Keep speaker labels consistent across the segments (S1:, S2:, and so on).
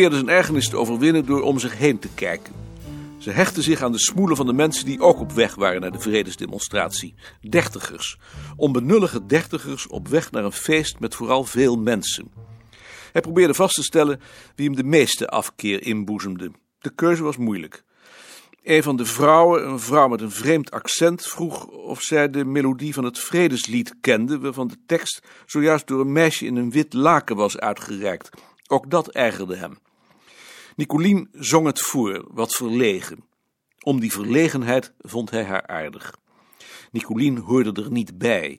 S1: probeerde zijn ergernis te overwinnen door om zich heen te kijken. Ze hechtte zich aan de smoelen van de mensen die ook op weg waren naar de vredesdemonstratie. Dertigers. Onbenullige dertigers op weg naar een feest met vooral veel mensen. Hij probeerde vast te stellen wie hem de meeste afkeer inboezemde. De keuze was moeilijk. Een van de vrouwen, een vrouw met een vreemd accent, vroeg of zij de melodie van het vredeslied kende, waarvan de tekst zojuist door een meisje in een wit laken was uitgereikt. Ook dat ergerde hem. Nicolien zong het voor, wat verlegen. Om die verlegenheid vond hij haar aardig. Nicolien hoorde er niet bij,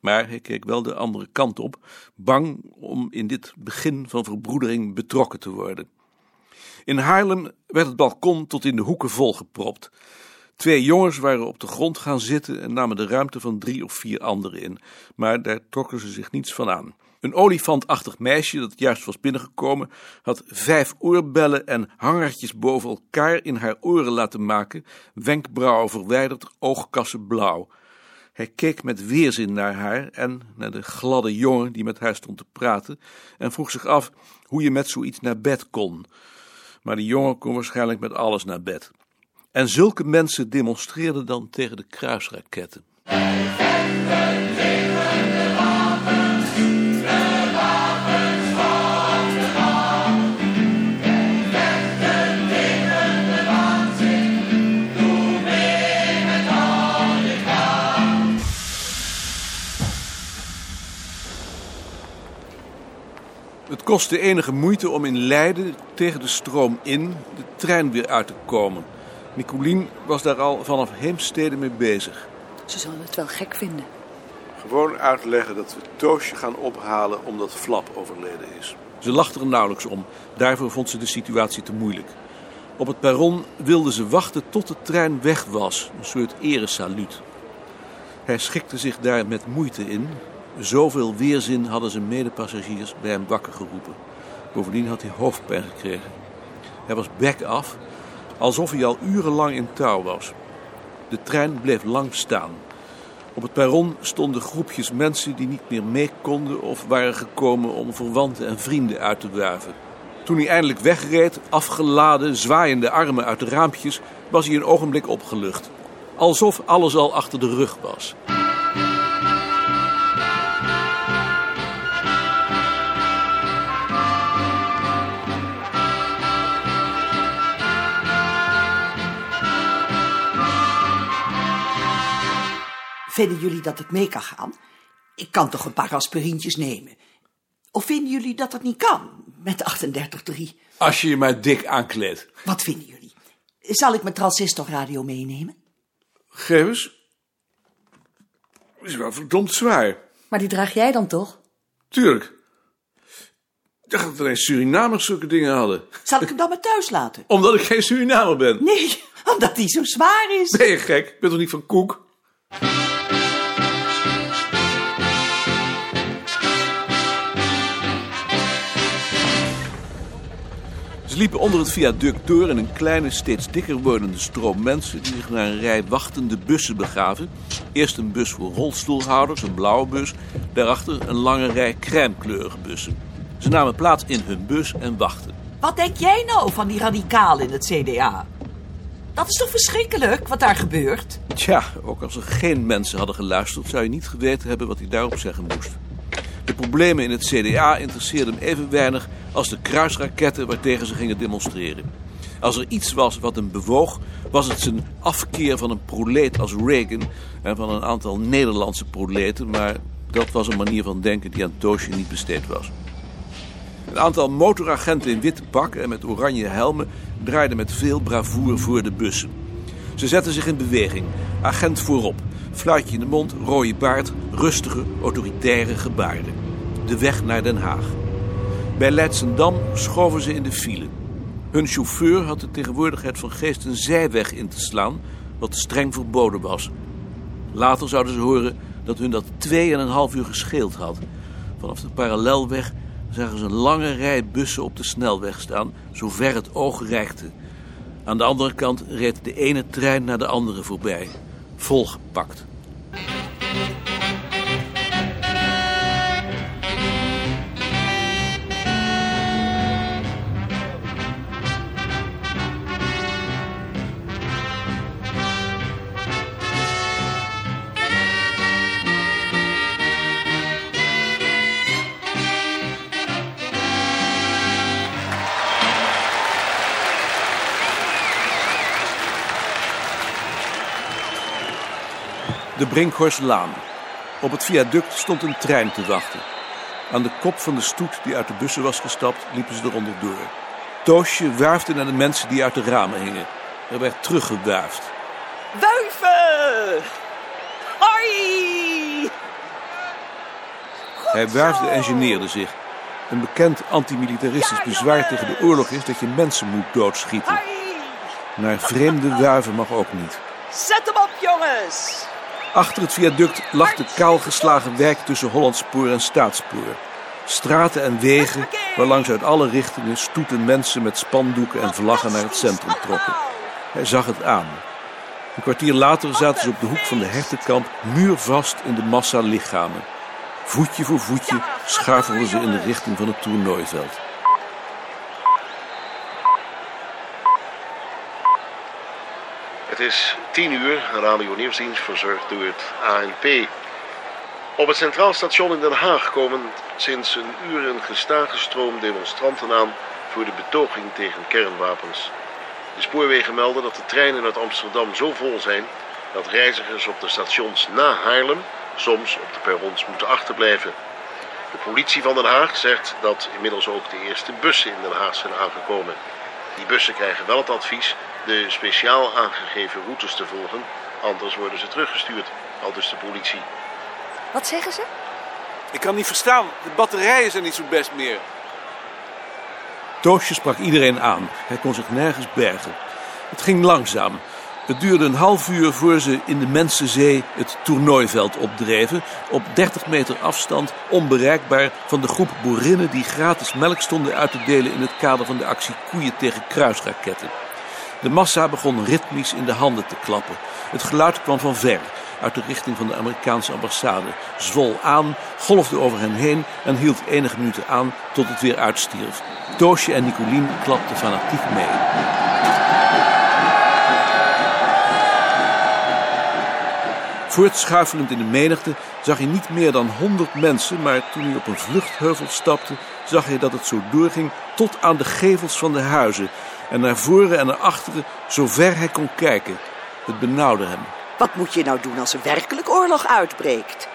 S1: maar hij keek wel de andere kant op, bang om in dit begin van verbroedering betrokken te worden. In Haarlem werd het balkon tot in de hoeken volgepropt. Twee jongens waren op de grond gaan zitten en namen de ruimte van drie of vier anderen in, maar daar trokken ze zich niets van aan. Een olifantachtig meisje dat juist was binnengekomen, had vijf oorbellen en hangertjes boven elkaar in haar oren laten maken, wenkbrauwen verwijderd, oogkassen blauw. Hij keek met weerzin naar haar en naar de gladde jongen die met haar stond te praten en vroeg zich af hoe je met zoiets naar bed kon. Maar die jongen kon waarschijnlijk met alles naar bed. En zulke mensen demonstreerden dan tegen de kruisraketten. Het kostte enige moeite om in Leiden tegen de stroom in de trein weer uit te komen. Nicolien was daar al vanaf Heemstede mee bezig.
S2: Ze zullen het wel gek vinden.
S1: Gewoon uitleggen dat we Toosje gaan ophalen omdat Flap overleden is. Ze lachte er nauwelijks om. Daarvoor vond ze de situatie te moeilijk. Op het perron wilde ze wachten tot de trein weg was. Een soort eresaluut. Hij schikte zich daar met moeite in. Zoveel weerzin hadden zijn medepassagiers bij hem wakker geroepen. Bovendien had hij hoofdpijn gekregen. Hij was bek af, alsof hij al urenlang in touw was. De trein bleef lang staan. Op het perron stonden groepjes mensen die niet meer mee konden of waren gekomen om verwanten en vrienden uit te wuiven. Toen hij eindelijk wegreed, afgeladen, zwaaiende armen uit de raampjes, was hij een ogenblik opgelucht. Alsof alles al achter de rug was.
S2: Vinden jullie dat het mee kan gaan? Ik kan toch een paar aspirintjes nemen? Of vinden jullie dat dat niet kan, met 38,3?
S1: Als je je maar dik aankleedt.
S2: Wat vinden jullie? Zal ik mijn transistorradio meenemen?
S1: Geef eens. Is wel verdomd zwaar.
S3: Maar die draag jij dan toch?
S1: Tuurlijk. Ik dacht dat alleen Surinamers zulke dingen hadden.
S2: Zal ik hem dan maar thuis laten?
S1: Omdat ik geen Surinamer ben.
S2: Nee, omdat hij zo zwaar is.
S1: Ben je gek? Ik ben toch niet van koek? Ze liepen onder het viaduct door in een kleine, steeds dikker wordende stroom mensen die zich naar een rij wachtende bussen begaven. Eerst een bus voor rolstoelhouders, een blauwe bus. Daarachter een lange rij crèmekleurige bussen. Ze namen plaats in hun bus en wachten.
S2: Wat denk jij nou van die radicalen in het CDA? Dat is toch verschrikkelijk, wat daar gebeurt?
S1: Tja, ook als er geen mensen hadden geluisterd, zou je niet geweten hebben wat hij daarop zeggen moest. De problemen in het CDA interesseerden hem even weinig als de kruisraketten waartegen ze gingen demonstreren. Als er iets was wat hem bewoog, was het zijn afkeer van een proleet als Reagan en van een aantal Nederlandse proleten, maar dat was een manier van denken die aan Toosje niet besteed was. Een aantal motoragenten in witte pakken en met oranje helmen draaiden met veel bravoure voor de bussen. Ze zetten zich in beweging, agent voorop, fluitje in de mond, rode baard, rustige, autoritaire gebaren. De weg naar Den Haag. Bij Leidsendam schoven ze in de file. Hun chauffeur had de tegenwoordigheid van geest een zijweg in te slaan, wat streng verboden was. Later zouden ze horen dat hun dat twee en een half uur gescheeld had. Vanaf de parallelweg zagen ze een lange rij bussen op de snelweg staan, zover het oog reikte. Aan de andere kant reed de ene trein naar de andere voorbij, volgepakt. De Brinkhorstlaan. Op het viaduct stond een trein te wachten. Aan de kop van de stoet die uit de bussen was gestapt, liepen ze eronder door. Toosje wuifde naar de mensen die uit de ramen hingen. Er werd teruggewuifd.
S2: Wuiven! Hoi!
S1: Hij wuifde en geneerde zich. Een bekend antimilitaristisch bezwaar tegen de oorlog is dat je mensen moet doodschieten.
S2: Hoi!
S1: Naar vreemde wuiven mag ook niet.
S2: Zet hem op, jongens!
S1: Achter het viaduct lag de kaalgeslagen wijk tussen Hollandspoor en Staatspoor. Straten en wegen waarlangs uit alle richtingen stoeten mensen met spandoeken en vlaggen naar het centrum trokken. Hij zag het aan. Een kwartier later zaten ze op de hoek van de hertenkamp muurvast in de massa lichamen. Voetje voor voetje schuifelden ze in de richting van het toernooiveld.
S3: Het is 10 uur, Radio Nieuwsdienst verzorgd door het ANP. Op het Centraal Station in Den Haag komen sinds een uur een gestage stroom demonstranten aan voor de betoging tegen kernwapens. De spoorwegen melden dat de treinen uit Amsterdam zo vol zijn dat reizigers op de stations na Haarlem soms op de perrons moeten achterblijven. De politie van Den Haag zegt dat inmiddels ook de eerste bussen in Den Haag zijn aangekomen. Die bussen krijgen wel het advies de speciaal aangegeven routes te volgen, anders worden ze teruggestuurd, aldus de politie.
S4: Wat zeggen ze?
S1: Ik kan niet verstaan, de batterijen zijn niet zo best meer. Toosje sprak iedereen aan. Hij kon zich nergens bergen. Het ging langzaam. Het duurde een half uur voor ze in de Mensenzee het toernooiveld opdreven. Op 30 meter afstand, onbereikbaar van de groep boerinnen die gratis melk stonden uit te delen in het kader van de actie Koeien tegen kruisraketten. De massa begon ritmisch in de handen te klappen. Het geluid kwam van ver, uit de richting van de Amerikaanse ambassade, zwol aan, golfde over hen heen en hield enige minuten aan tot het weer uitstierf. Toosje en Nicolien klapten fanatiek mee. Voortschuifelend in de menigte zag hij niet meer dan honderd mensen, maar toen hij op een vluchtheuvel stapte, zag hij dat het zo doorging tot aan de gevels van de huizen en naar voren en naar achteren, zover hij kon kijken. Het benauwde hem.
S2: Wat moet je nou doen als er werkelijk oorlog uitbreekt?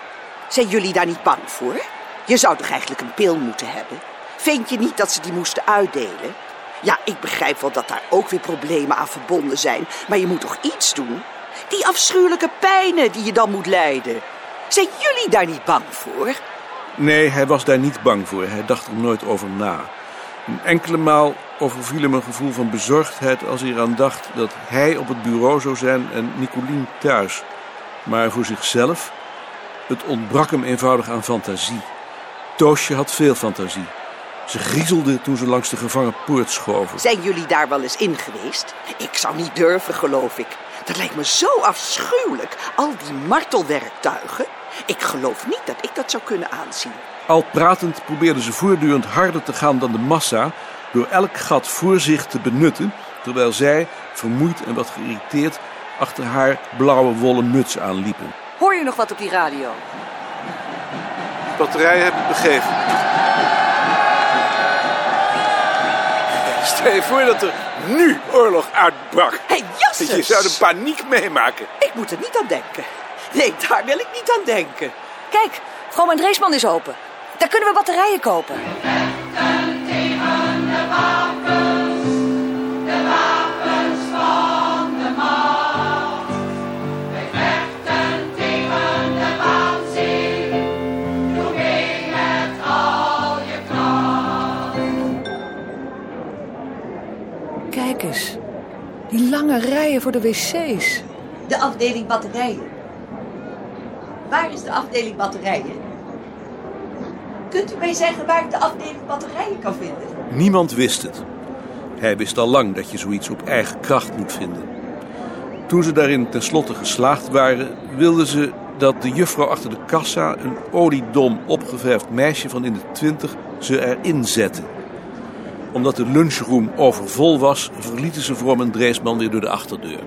S2: Zijn jullie daar niet bang voor? Je zou toch eigenlijk een pil moeten hebben? Vind je niet dat ze die moesten uitdelen? Ja, ik begrijp wel dat daar ook weer problemen aan verbonden zijn, maar je moet toch iets doen? Die afschuwelijke pijnen die je dan moet lijden. Zijn jullie daar niet bang voor?
S1: Nee, hij was daar niet bang voor. Hij dacht er nooit over na. Een enkele maal overviel hem een gevoel van bezorgdheid als hij eraan dacht dat hij op het bureau zou zijn en Nicolien thuis. Maar voor zichzelf, het ontbrak hem eenvoudig aan fantasie. Toosje had veel fantasie. Ze griezelde toen ze langs de gevangen poort schoven.
S2: Zijn jullie daar wel eens in geweest? Ik zou niet durven, geloof ik. Dat lijkt me zo afschuwelijk, al die martelwerktuigen. Ik geloof niet dat ik dat zou kunnen aanzien.
S1: Al pratend probeerden ze voortdurend harder te gaan dan de massa door elk gat voor zich te benutten, terwijl zij, vermoeid en wat geïrriteerd, achter haar blauwe wollen muts aanliepen.
S4: Hoor je nog wat op die radio?
S1: Batterijen heb ik begeven. Stel je voor dat er nu oorlog uitbrak.
S2: Hé, hey, jasses!
S1: Je zou de paniek meemaken.
S2: Ik moet er niet aan denken. Nee, daar wil ik niet aan denken.
S4: Kijk, vrouw Dreesman is open. Daar kunnen we batterijen kopen. Voor de wc's.
S2: De afdeling batterijen. Waar is de afdeling batterijen? Kunt u mij zeggen waar ik de afdeling batterijen kan vinden?
S1: Niemand wist het. Hij wist al lang dat je zoiets op eigen kracht moet vinden. Toen ze daarin tenslotte geslaagd waren, wilden ze dat de juffrouw achter de kassa, een oliedom opgeverfd meisje van in de twintig, ze erin zette. Omdat de lunchroom overvol was, verlieten ze Vorm Dreesman weer door de achterdeur.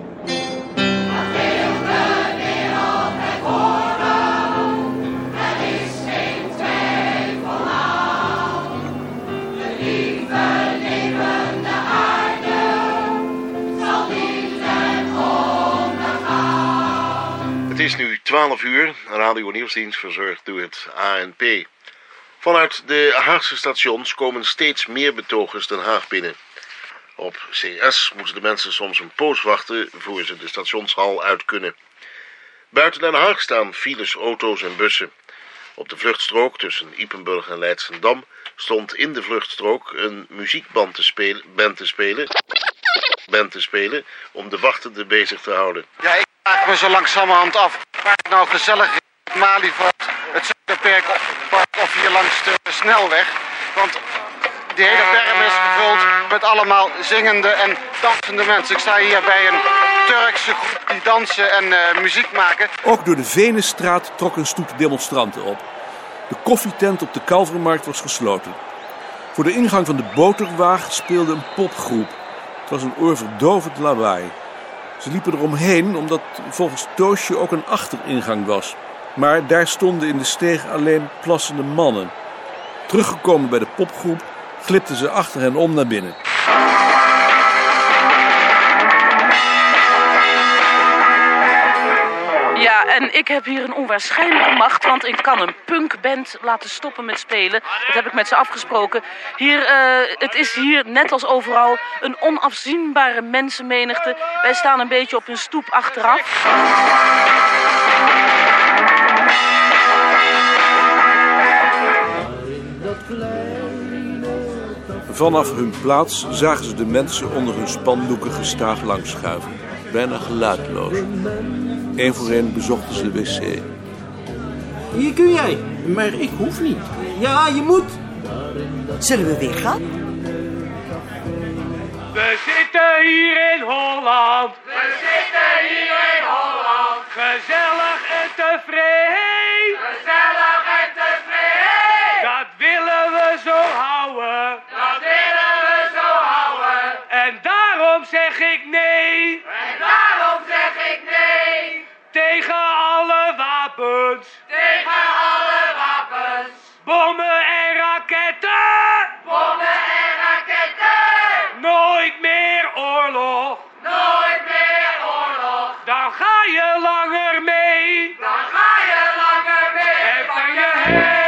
S3: Het is nu 12 uur. Radio Nieuwsdienst verzorgd door het ANP. Vanuit de Haagse stations komen steeds meer betogers Den Haag binnen. Op CS moeten de mensen soms een poos wachten voor ze de stationshal uit kunnen. Buiten Den Haag staan files, auto's en bussen. Op de vluchtstrook tussen Ipenburg en Leidsendam stond in de vluchtstrook een muziekband te spelen, band te spelen, band te spelen om de wachtenden bezig te houden.
S5: Ja, ik vraag me zo langzamerhand af waar het nou gezellig is. Het Malieveld, het Zuiderpark park of hier langs de snelweg. Want die hele berm is gevuld met allemaal zingende en dansende mensen. Ik sta hier bij een Turkse groep die dansen en eh, muziek maken.
S1: Ook door de Venusstraat trok een stoet demonstranten op. De koffietent op de Kalvermarkt was gesloten. Voor de ingang van de boterwaag speelde een popgroep. Het was een oorverdovend lawaai. Ze liepen eromheen omdat volgens Toosje ook een achteringang was. Maar daar stonden in de steeg alleen plassende mannen. Teruggekomen bij de popgroep glipten ze achter hen om naar binnen.
S6: Ja, en ik heb hier een onwaarschijnlijke macht, want ik kan een punkband laten stoppen met spelen. Dat heb ik met ze afgesproken. Hier, eh, het is hier, net als overal, een onafzienbare mensenmenigte. Wij staan een beetje op een stoep achteraf.
S1: Vanaf hun plaats zagen ze de mensen onder hun spandoeken gestaag langschuiven. Bijna geluidloos. Eén voor één bezochten ze de wc.
S7: Hier kun jij, maar ik hoef niet. Ja, je moet.
S2: Zullen we weer gaan?
S8: We zitten hier in Holland. We zitten hier in Holland. Gezellig en tevreden. Gezellig Yeah.